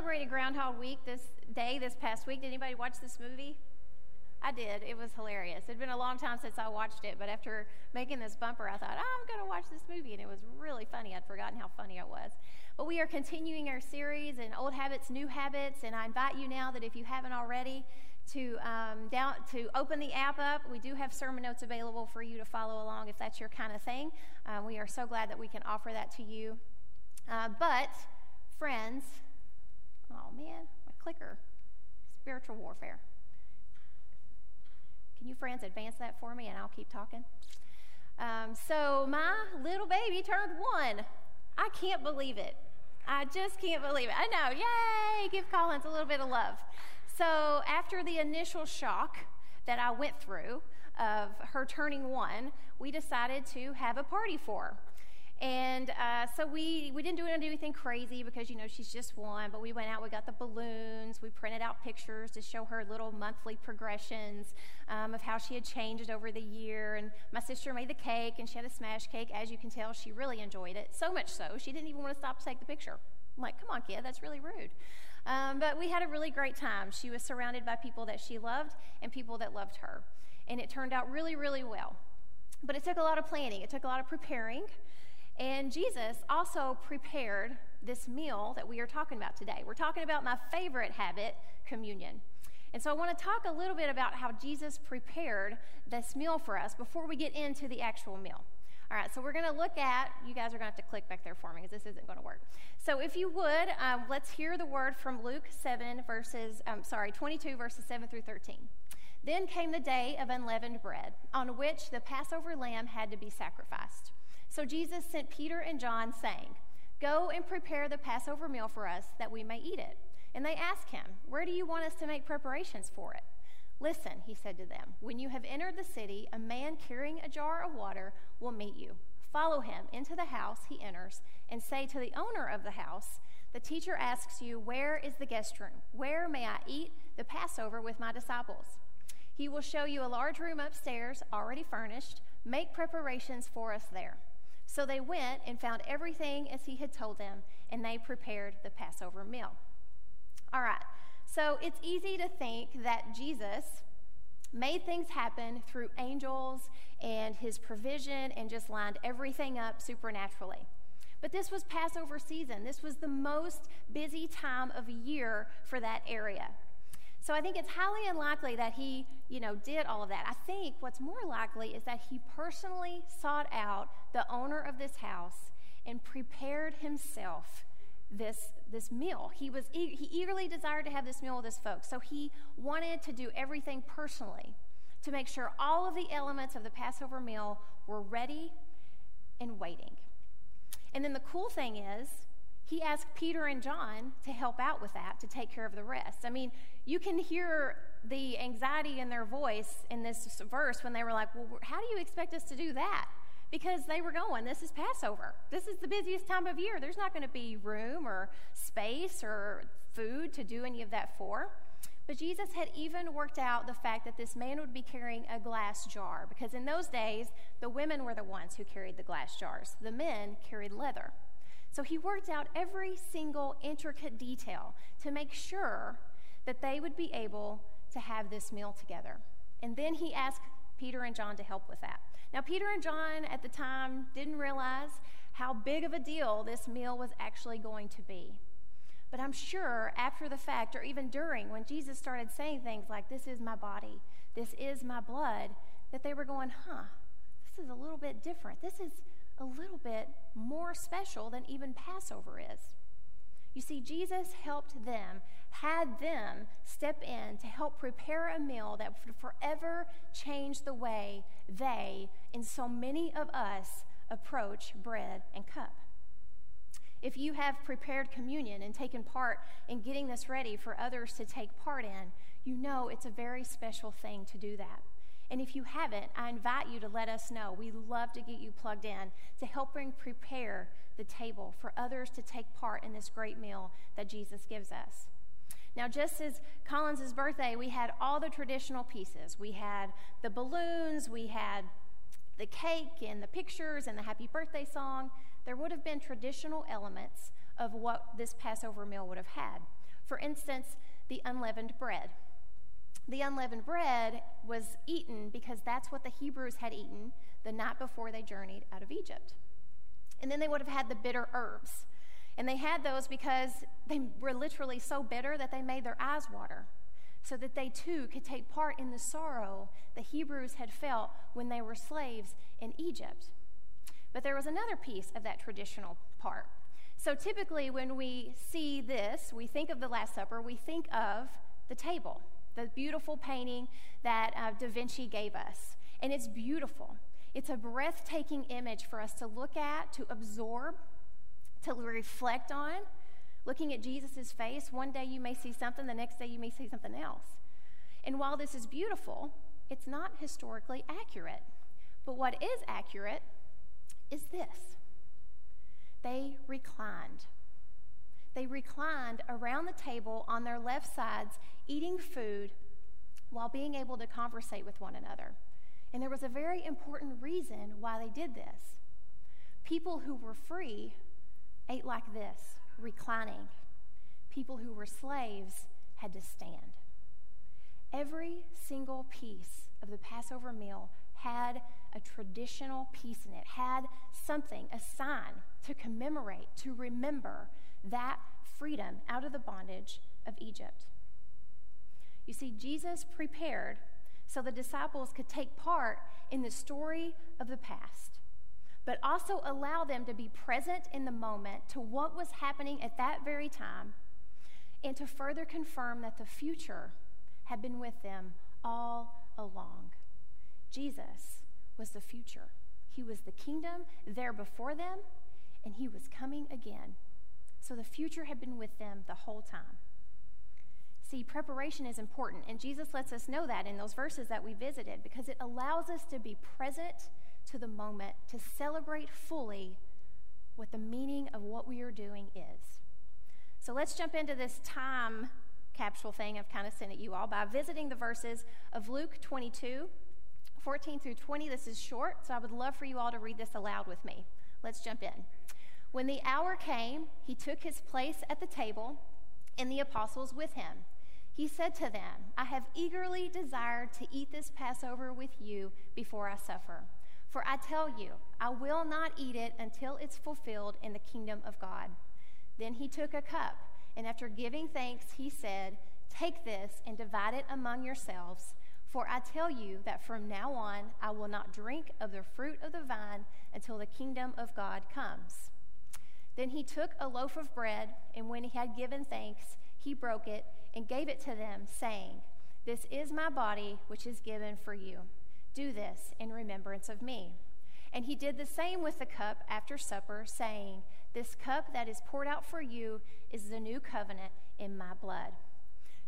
Celebrated Groundhog Week this day, this past week. Did anybody watch this movie? I did. It was hilarious. It had been a long time since I watched it, but after making this bumper, I thought, oh, I'm going to watch this movie, and it was really funny. I'd forgotten how funny it was. But we are continuing our series in Old Habits, New Habits, and I invite you now that if you haven't already, to um, down to open the app up. We do have sermon notes available for you to follow along if that's your kind of thing. Uh, we are so glad that we can offer that to you. Uh, but friends, oh man, my clicker, spiritual warfare. Can you friends advance that for me, and I'll keep talking. Um, so my little baby turned one. I can't believe it. I just can't believe it. I know. Yay! Give Collins a little bit of love. So, after the initial shock that I went through of her turning one, we decided to have a party for her. And uh, so we, we didn't do anything crazy because, you know, she's just one, but we went out, we got the balloons, we printed out pictures to show her little monthly progressions um, of how she had changed over the year. And my sister made the cake, and she had a smash cake. As you can tell, she really enjoyed it, so much so, she didn't even want to stop to take the picture. I'm like, come on, kid, that's really rude. Um, but we had a really great time. She was surrounded by people that she loved and people that loved her. And it turned out really, really well. But it took a lot of planning, it took a lot of preparing. And Jesus also prepared this meal that we are talking about today. We're talking about my favorite habit, communion. And so I want to talk a little bit about how Jesus prepared this meal for us before we get into the actual meal. All right, so we're going to look at, you guys are going to have to click back there for me because this isn't going to work. So if you would, um, let's hear the word from Luke 7, verses, um, sorry, 22, verses 7 through 13. Then came the day of unleavened bread, on which the Passover lamb had to be sacrificed. So Jesus sent Peter and John, saying, Go and prepare the Passover meal for us, that we may eat it. And they asked him, Where do you want us to make preparations for it? Listen, he said to them, when you have entered the city, a man carrying a jar of water will meet you. Follow him into the house he enters and say to the owner of the house, The teacher asks you, Where is the guest room? Where may I eat the Passover with my disciples? He will show you a large room upstairs, already furnished. Make preparations for us there. So they went and found everything as he had told them, and they prepared the Passover meal. All right. So it's easy to think that Jesus made things happen through angels and his provision and just lined everything up supernaturally. But this was Passover season. This was the most busy time of year for that area. So I think it's highly unlikely that he, you know, did all of that. I think what's more likely is that he personally sought out the owner of this house and prepared himself this, this meal. He, was, he eagerly desired to have this meal with his folks. So he wanted to do everything personally to make sure all of the elements of the Passover meal were ready and waiting. And then the cool thing is, he asked Peter and John to help out with that, to take care of the rest. I mean, you can hear the anxiety in their voice in this verse when they were like, Well, how do you expect us to do that? because they were going, this is Passover. This is the busiest time of year. There's not going to be room or space or food to do any of that for. But Jesus had even worked out the fact that this man would be carrying a glass jar, because in those days, the women were the ones who carried the glass jars, the men carried leather. So he worked out every single intricate detail to make sure that they would be able to have this meal together. And then he asked Peter and John to help with that. Now, Peter and John at the time didn't realize how big of a deal this meal was actually going to be. But I'm sure after the fact, or even during, when Jesus started saying things like, This is my body, this is my blood, that they were going, Huh, this is a little bit different. This is a little bit more special than even Passover is. You see, Jesus helped them, had them step in to help prepare a meal that would forever change the way they and so many of us approach bread and cup. If you have prepared communion and taken part in getting this ready for others to take part in, you know it's a very special thing to do that. And if you haven't, I invite you to let us know. We love to get you plugged in to helping prepare the table for others to take part in this great meal that Jesus gives us. Now, just as Collins' birthday, we had all the traditional pieces. We had the balloons, we had the cake and the pictures and the happy birthday song. There would have been traditional elements of what this Passover meal would have had. For instance, the unleavened bread. The unleavened bread was eaten because that's what the Hebrews had eaten the night before they journeyed out of Egypt. And then they would have had the bitter herbs. And they had those because they were literally so bitter that they made their eyes water, so that they too could take part in the sorrow the Hebrews had felt when they were slaves in Egypt. But there was another piece of that traditional part. So typically, when we see this, we think of the Last Supper, we think of the table, the beautiful painting that uh, Da Vinci gave us. And it's beautiful. It's a breathtaking image for us to look at, to absorb, to reflect on. Looking at Jesus' face, one day you may see something, the next day you may see something else. And while this is beautiful, it's not historically accurate. But what is accurate is this they reclined. They reclined around the table on their left sides, eating food while being able to conversate with one another. And there was a very important reason why they did this. People who were free ate like this, reclining. People who were slaves had to stand. Every single piece of the Passover meal had a traditional piece in it, had something, a sign to commemorate, to remember that freedom out of the bondage of Egypt. You see, Jesus prepared so the disciples could take part in the story of the past, but also allow them to be present in the moment to what was happening at that very time and to further confirm that the future had been with them all along. Jesus was the future. He was the kingdom there before them, and he was coming again. So the future had been with them the whole time. See, preparation is important, and Jesus lets us know that in those verses that we visited because it allows us to be present to the moment, to celebrate fully what the meaning of what we are doing is. So let's jump into this time capsule thing I've kind of sent at you all by visiting the verses of Luke 22, 14 through 20. This is short, so I would love for you all to read this aloud with me. Let's jump in. When the hour came, he took his place at the table, and the apostles with him. He said to them, I have eagerly desired to eat this Passover with you before I suffer. For I tell you, I will not eat it until it's fulfilled in the kingdom of God. Then he took a cup, and after giving thanks, he said, Take this and divide it among yourselves. For I tell you that from now on I will not drink of the fruit of the vine until the kingdom of God comes. Then he took a loaf of bread, and when he had given thanks, he broke it and gave it to them, saying, This is my body, which is given for you. Do this in remembrance of me. And he did the same with the cup after supper, saying, This cup that is poured out for you is the new covenant in my blood.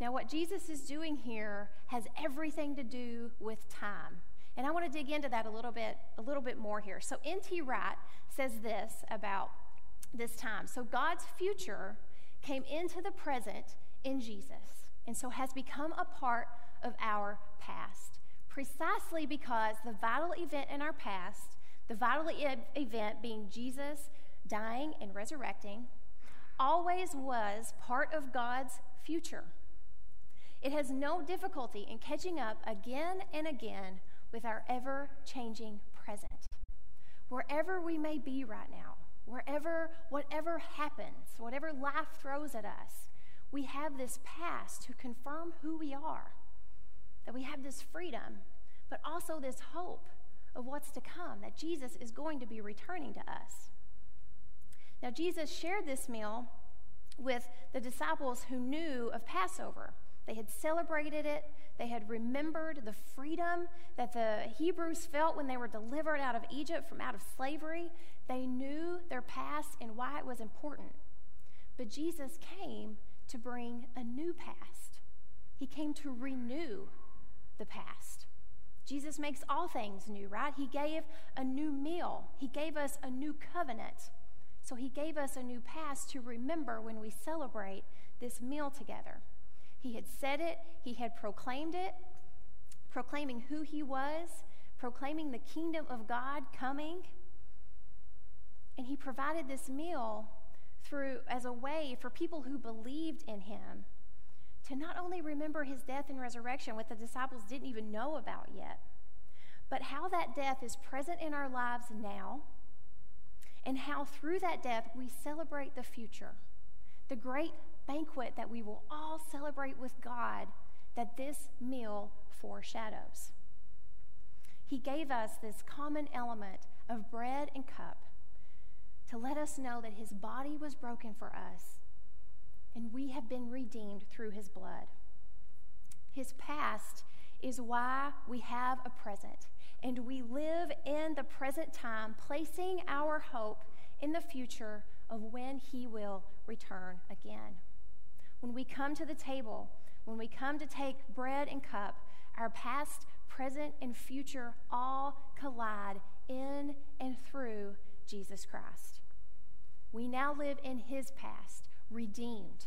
Now, what Jesus is doing here has everything to do with time. And I want to dig into that a little bit, a little bit more here. So N.T. Wright says this about this time. So God's future came into the present in Jesus, and so has become a part of our past. Precisely because the vital event in our past, the vital e- event being Jesus dying and resurrecting, always was part of God's future. It has no difficulty in catching up again and again with our ever changing present. Wherever we may be right now, wherever, whatever happens, whatever life throws at us, we have this past to confirm who we are, that we have this freedom, but also this hope of what's to come, that Jesus is going to be returning to us. Now, Jesus shared this meal with the disciples who knew of Passover. They had celebrated it, they had remembered the freedom that the Hebrews felt when they were delivered out of Egypt from out of slavery. They knew their past and why it was important. But Jesus came to bring a new past. He came to renew the past. Jesus makes all things new, right? He gave a new meal, He gave us a new covenant. So He gave us a new past to remember when we celebrate this meal together. He had said it, He had proclaimed it, proclaiming who He was, proclaiming the kingdom of God coming. And He provided this meal through as a way for people who believed in him to not only remember his death and resurrection, what the disciples didn't even know about yet, but how that death is present in our lives now, and how through that death we celebrate the future, the great banquet that we will all celebrate with God that this meal foreshadows. He gave us this common element of bread and cup to let us know that his body was broken for us and we have been redeemed through his blood. His past is why we have a present, and we live in the present time, placing our hope in the future of when he will return again. When we come to the table, when we come to take bread and cup, our past, present, and future all collide in and through Jesus Christ. We now live in his past, redeemed,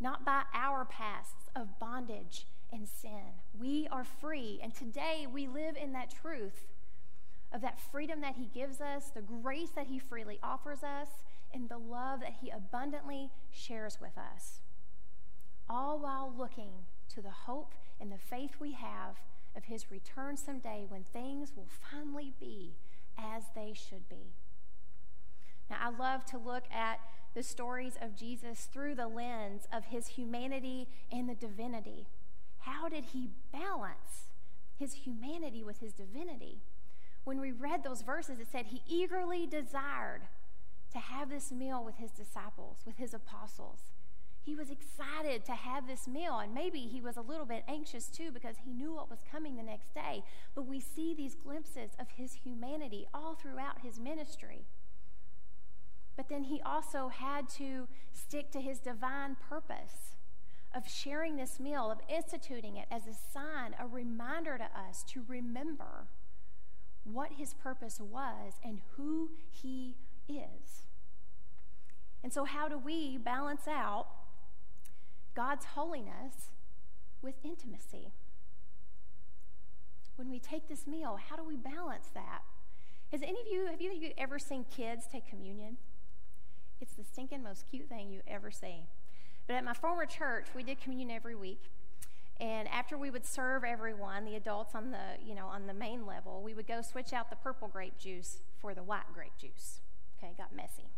not by our pasts of bondage and sin. We are free, and today we live in that truth of that freedom that he gives us, the grace that he freely offers us, and the love that he abundantly shares with us. All while looking to the hope and the faith we have of his return someday when things will finally be as they should be. Now, I love to look at the stories of Jesus through the lens of his humanity and the divinity. How did he balance his humanity with his divinity? When we read those verses, it said he eagerly desired to have this meal with his disciples, with his apostles. He was excited to have this meal, and maybe he was a little bit anxious too because he knew what was coming the next day. But we see these glimpses of his humanity all throughout his ministry. But then he also had to stick to his divine purpose of sharing this meal, of instituting it as a sign, a reminder to us to remember what his purpose was and who he is. And so, how do we balance out God's holiness with intimacy? When we take this meal, how do we balance that? Has any of you, have you ever seen kids take communion? It's the stinking most cute thing you ever see. But at my former church, we did communion every week. And after we would serve everyone, the adults on the, you know, on the main level, we would go switch out the purple grape juice for the white grape juice. Okay, got messy.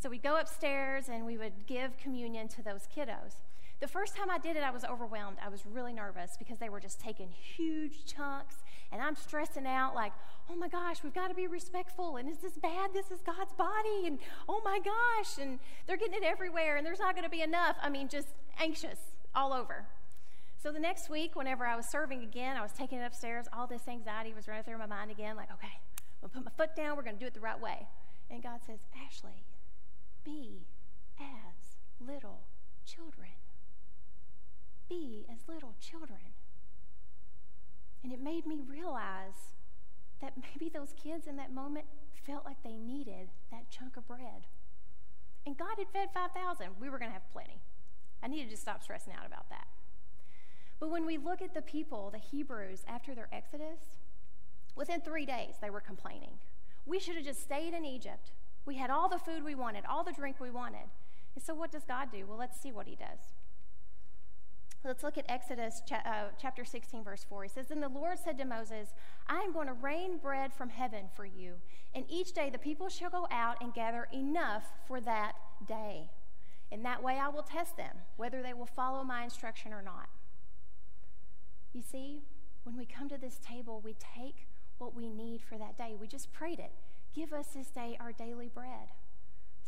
So we'd go upstairs and we would give communion to those kiddos. The first time I did it, I was overwhelmed. I was really nervous because they were just taking huge chunks, and I'm stressing out like, oh my gosh, we've got to be respectful, and is this bad? This is God's body, and oh my gosh, and they're getting it everywhere, and there's not going to be enough. I mean, just anxious all over. So the next week, whenever I was serving again, I was taking it upstairs. All this anxiety was running through my mind again, like, okay, I'm going to put my foot down. We're going to do it the right way. And God says, Ashley, be as little children be as little children. And it made me realize that maybe those kids in that moment felt like they needed that chunk of bread. And God had fed 5,000. We were going to have plenty. I needed to stop stressing out about that. But when we look at the people, the Hebrews, after their exodus, within three days they were complaining. We should have just stayed in Egypt. We had all the food we wanted, all the drink we wanted. And so, what does God do? Well, let's see what He does. Let's look at Exodus cha- uh, chapter 16, verse 4. He says, Then the Lord said to Moses, I am going to rain bread from heaven for you, and each day the people shall go out and gather enough for that day. In that way I will test them, whether they will follow my instruction or not. You see, when we come to this table, we take what we need for that day. We just prayed it. Give us this day our daily bread.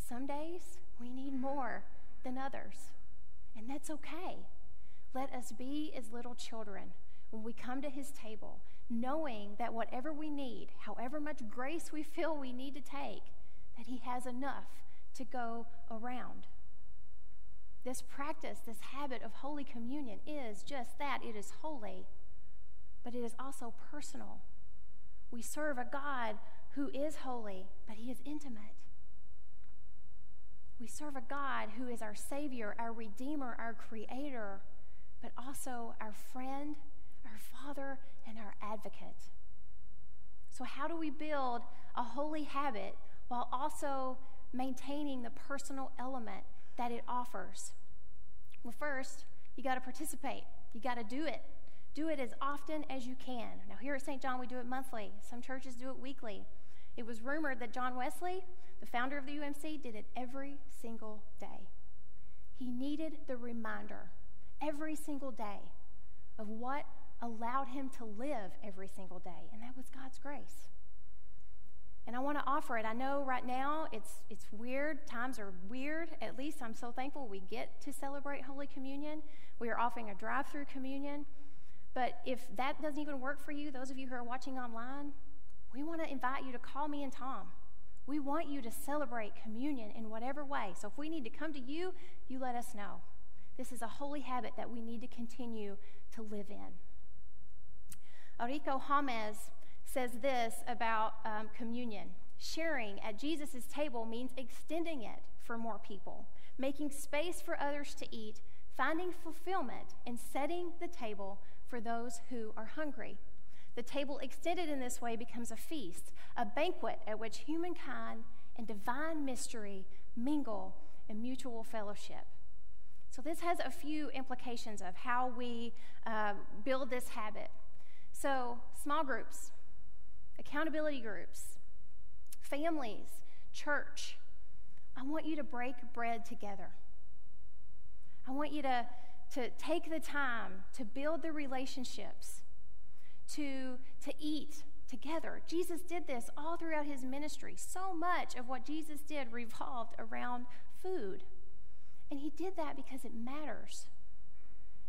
Some days we need more than others, and that's okay. Let us be as little children when we come to his table, knowing that whatever we need, however much grace we feel we need to take, that he has enough to go around. This practice, this habit of Holy Communion is just that it is holy, but it is also personal. We serve a God who is holy, but he is intimate. We serve a God who is our Savior, our Redeemer, our Creator, but also our friend, our Father, and our advocate. So, how do we build a holy habit while also maintaining the personal element that it offers? Well, first, you got to participate. You got to do it. Do it as often as you can. Now, here at St. John, we do it monthly. Some churches do it weekly. It was rumored that John Wesley, the founder of the UMC, did it every single day. He needed the reminder every single day of what allowed him to live every single day, and that was God's grace. And I want to offer it. I know right now it's it's weird. Times are weird. At least I'm so thankful we get to celebrate Holy Communion. We are offering a drive-through communion. But if that doesn't even work for you, those of you who are watching online, we want to invite you to call me and Tom. We want you to celebrate communion in whatever way. So if we need to come to you, you let us know. This is a holy habit that we need to continue to live in. Enrico James says this about um, communion sharing at Jesus' table means extending it for more people, making space for others to eat, finding fulfillment, and setting the table for those who are hungry. The table extended in this way becomes a feast, a banquet at which humankind and divine mystery mingle in mutual fellowship. So, this has a few implications of how we uh, build this habit. So, small groups, accountability groups, families, church. I want you to break bread together. I want you to to take the time to build the relationships, to, to eat together. Jesus did this all throughout his ministry. So much of what Jesus did revolved around food. And he did that because it matters.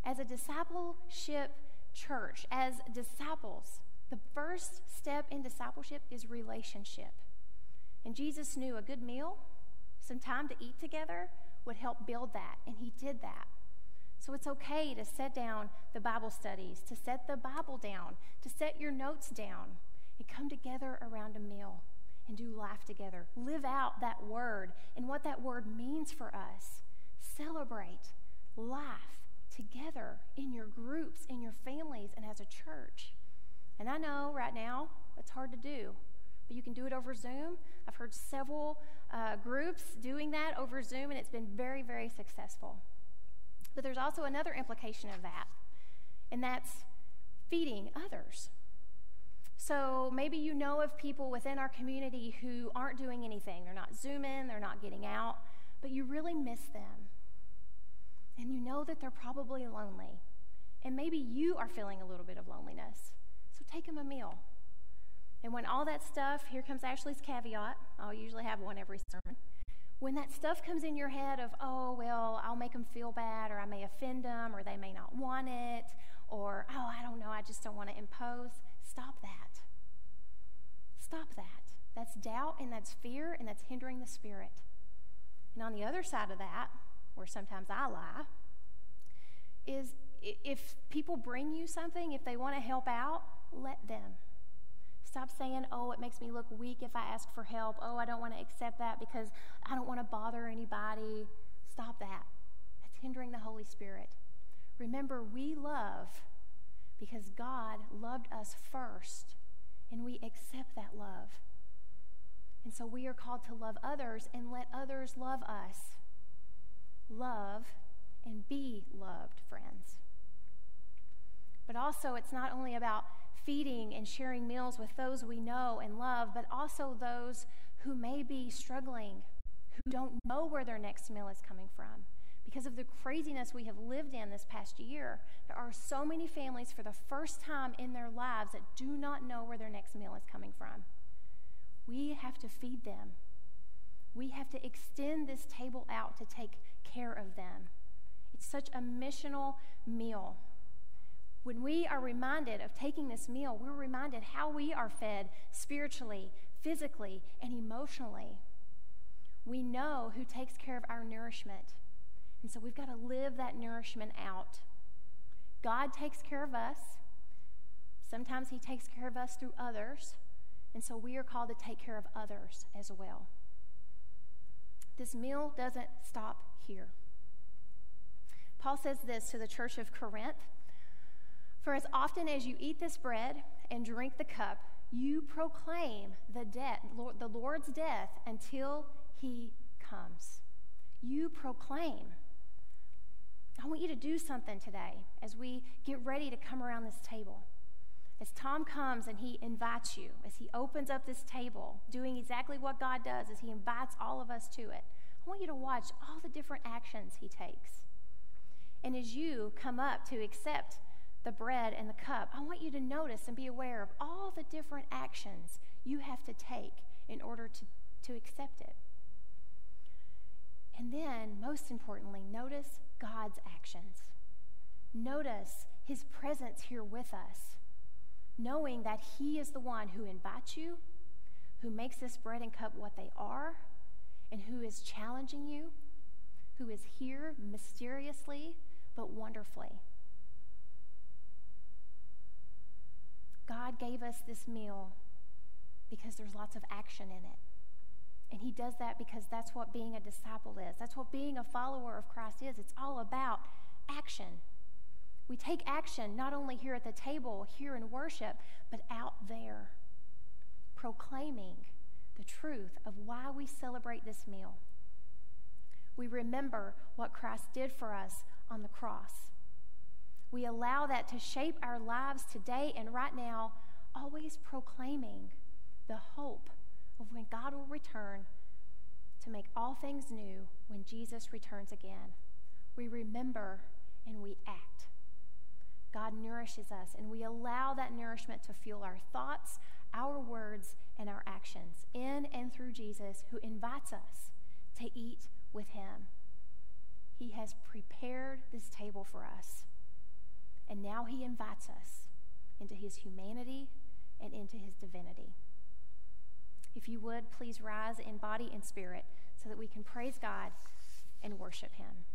As a discipleship church, as disciples, the first step in discipleship is relationship. And Jesus knew a good meal, some time to eat together, would help build that. And he did that. So it's okay to set down the Bible studies, to set the Bible down, to set your notes down, and come together around a meal and do life together. Live out that word and what that word means for us. Celebrate life together in your groups, in your families, and as a church. And I know right now it's hard to do, but you can do it over Zoom. I've heard several uh, groups doing that over Zoom, and it's been very, very successful. But there's also another implication of that, and that's feeding others. So maybe you know of people within our community who aren't doing anything. They're not Zooming, they're not getting out, but you really miss them. And you know that they're probably lonely. And maybe you are feeling a little bit of loneliness. So take them a meal. And when all that stuff, here comes Ashley's caveat. I'll usually have one every sermon when that stuff comes in your head of, oh, well, I'll make them feel bad, or I may offend them, or they may not want it, or, oh, I don't know, I just don't want to impose, stop that. Stop that. That's doubt and that's fear and that's hindering the spirit. And on the other side of that, where sometimes I lie, is if people bring you something, if they want to help out, let them. Stop saying, oh, it makes me look weak if I ask for help. Oh, I don't want to accept that because I don't want to bother anybody. Stop that. That's hindering the Holy Spirit. Remember, we love because God loved us first, and we accept that love. And so we are called to love others and let others love us. Love and be loved, friends. But also, it's not only about feeding and sharing meals with those we know and love, but also those who may be struggling, who don't know where their next meal is coming from. Because of the craziness we have lived in this past year, there are so many families for the first time in their lives that do not know where their next meal is coming from. We have to feed them. We have to extend this table out to take care of them. It's such a missional meal. When we are reminded of taking this meal, we're reminded how we are fed spiritually, physically, and emotionally. We know who takes care of our nourishment. And so we've got to live that nourishment out. God takes care of us. Sometimes He takes care of us through others. And so we are called to take care of others as well. This meal doesn't stop here. Paul says this to the church of Corinth for as often as you eat this bread and drink the cup, you proclaim the, death, the Lord's death until he comes. You proclaim. I want you to do something today as we get ready to come around this table. As Tom comes and he invites you, as he opens up this table, doing exactly what God does, as he invites all of us to it, I want you to watch all the different actions he takes. And as you come up to accept the bread and the cup, I want you to notice and be aware of all the different actions you have to take in order to, to accept it. And then, most importantly, notice God's actions. Notice his presence here with us, knowing that he is the one who invites you, who makes this bread and cup what they are, and who is challenging you, who is here mysteriously but wonderfully. God gave us this meal because there's lots of action in it. And he does that because that's what being a disciple is. That's what being a follower of Christ is. It's all about action. We take action not only here at the table, here in worship, but out there, proclaiming the truth of why we celebrate this meal. We remember what Christ did for us on the cross. We allow that to shape our lives today and right now, always proclaiming the hope of when God will return to make all things new when Jesus returns again. We remember and we act. God nourishes us, and we allow that nourishment to fuel our thoughts, our words, and our actions in and through Jesus, who invites us to eat with Him. He has prepared this table for us, and now He invites us into His humanity and into His divinity. If you would, please rise in body and spirit so that we can praise God and worship Him.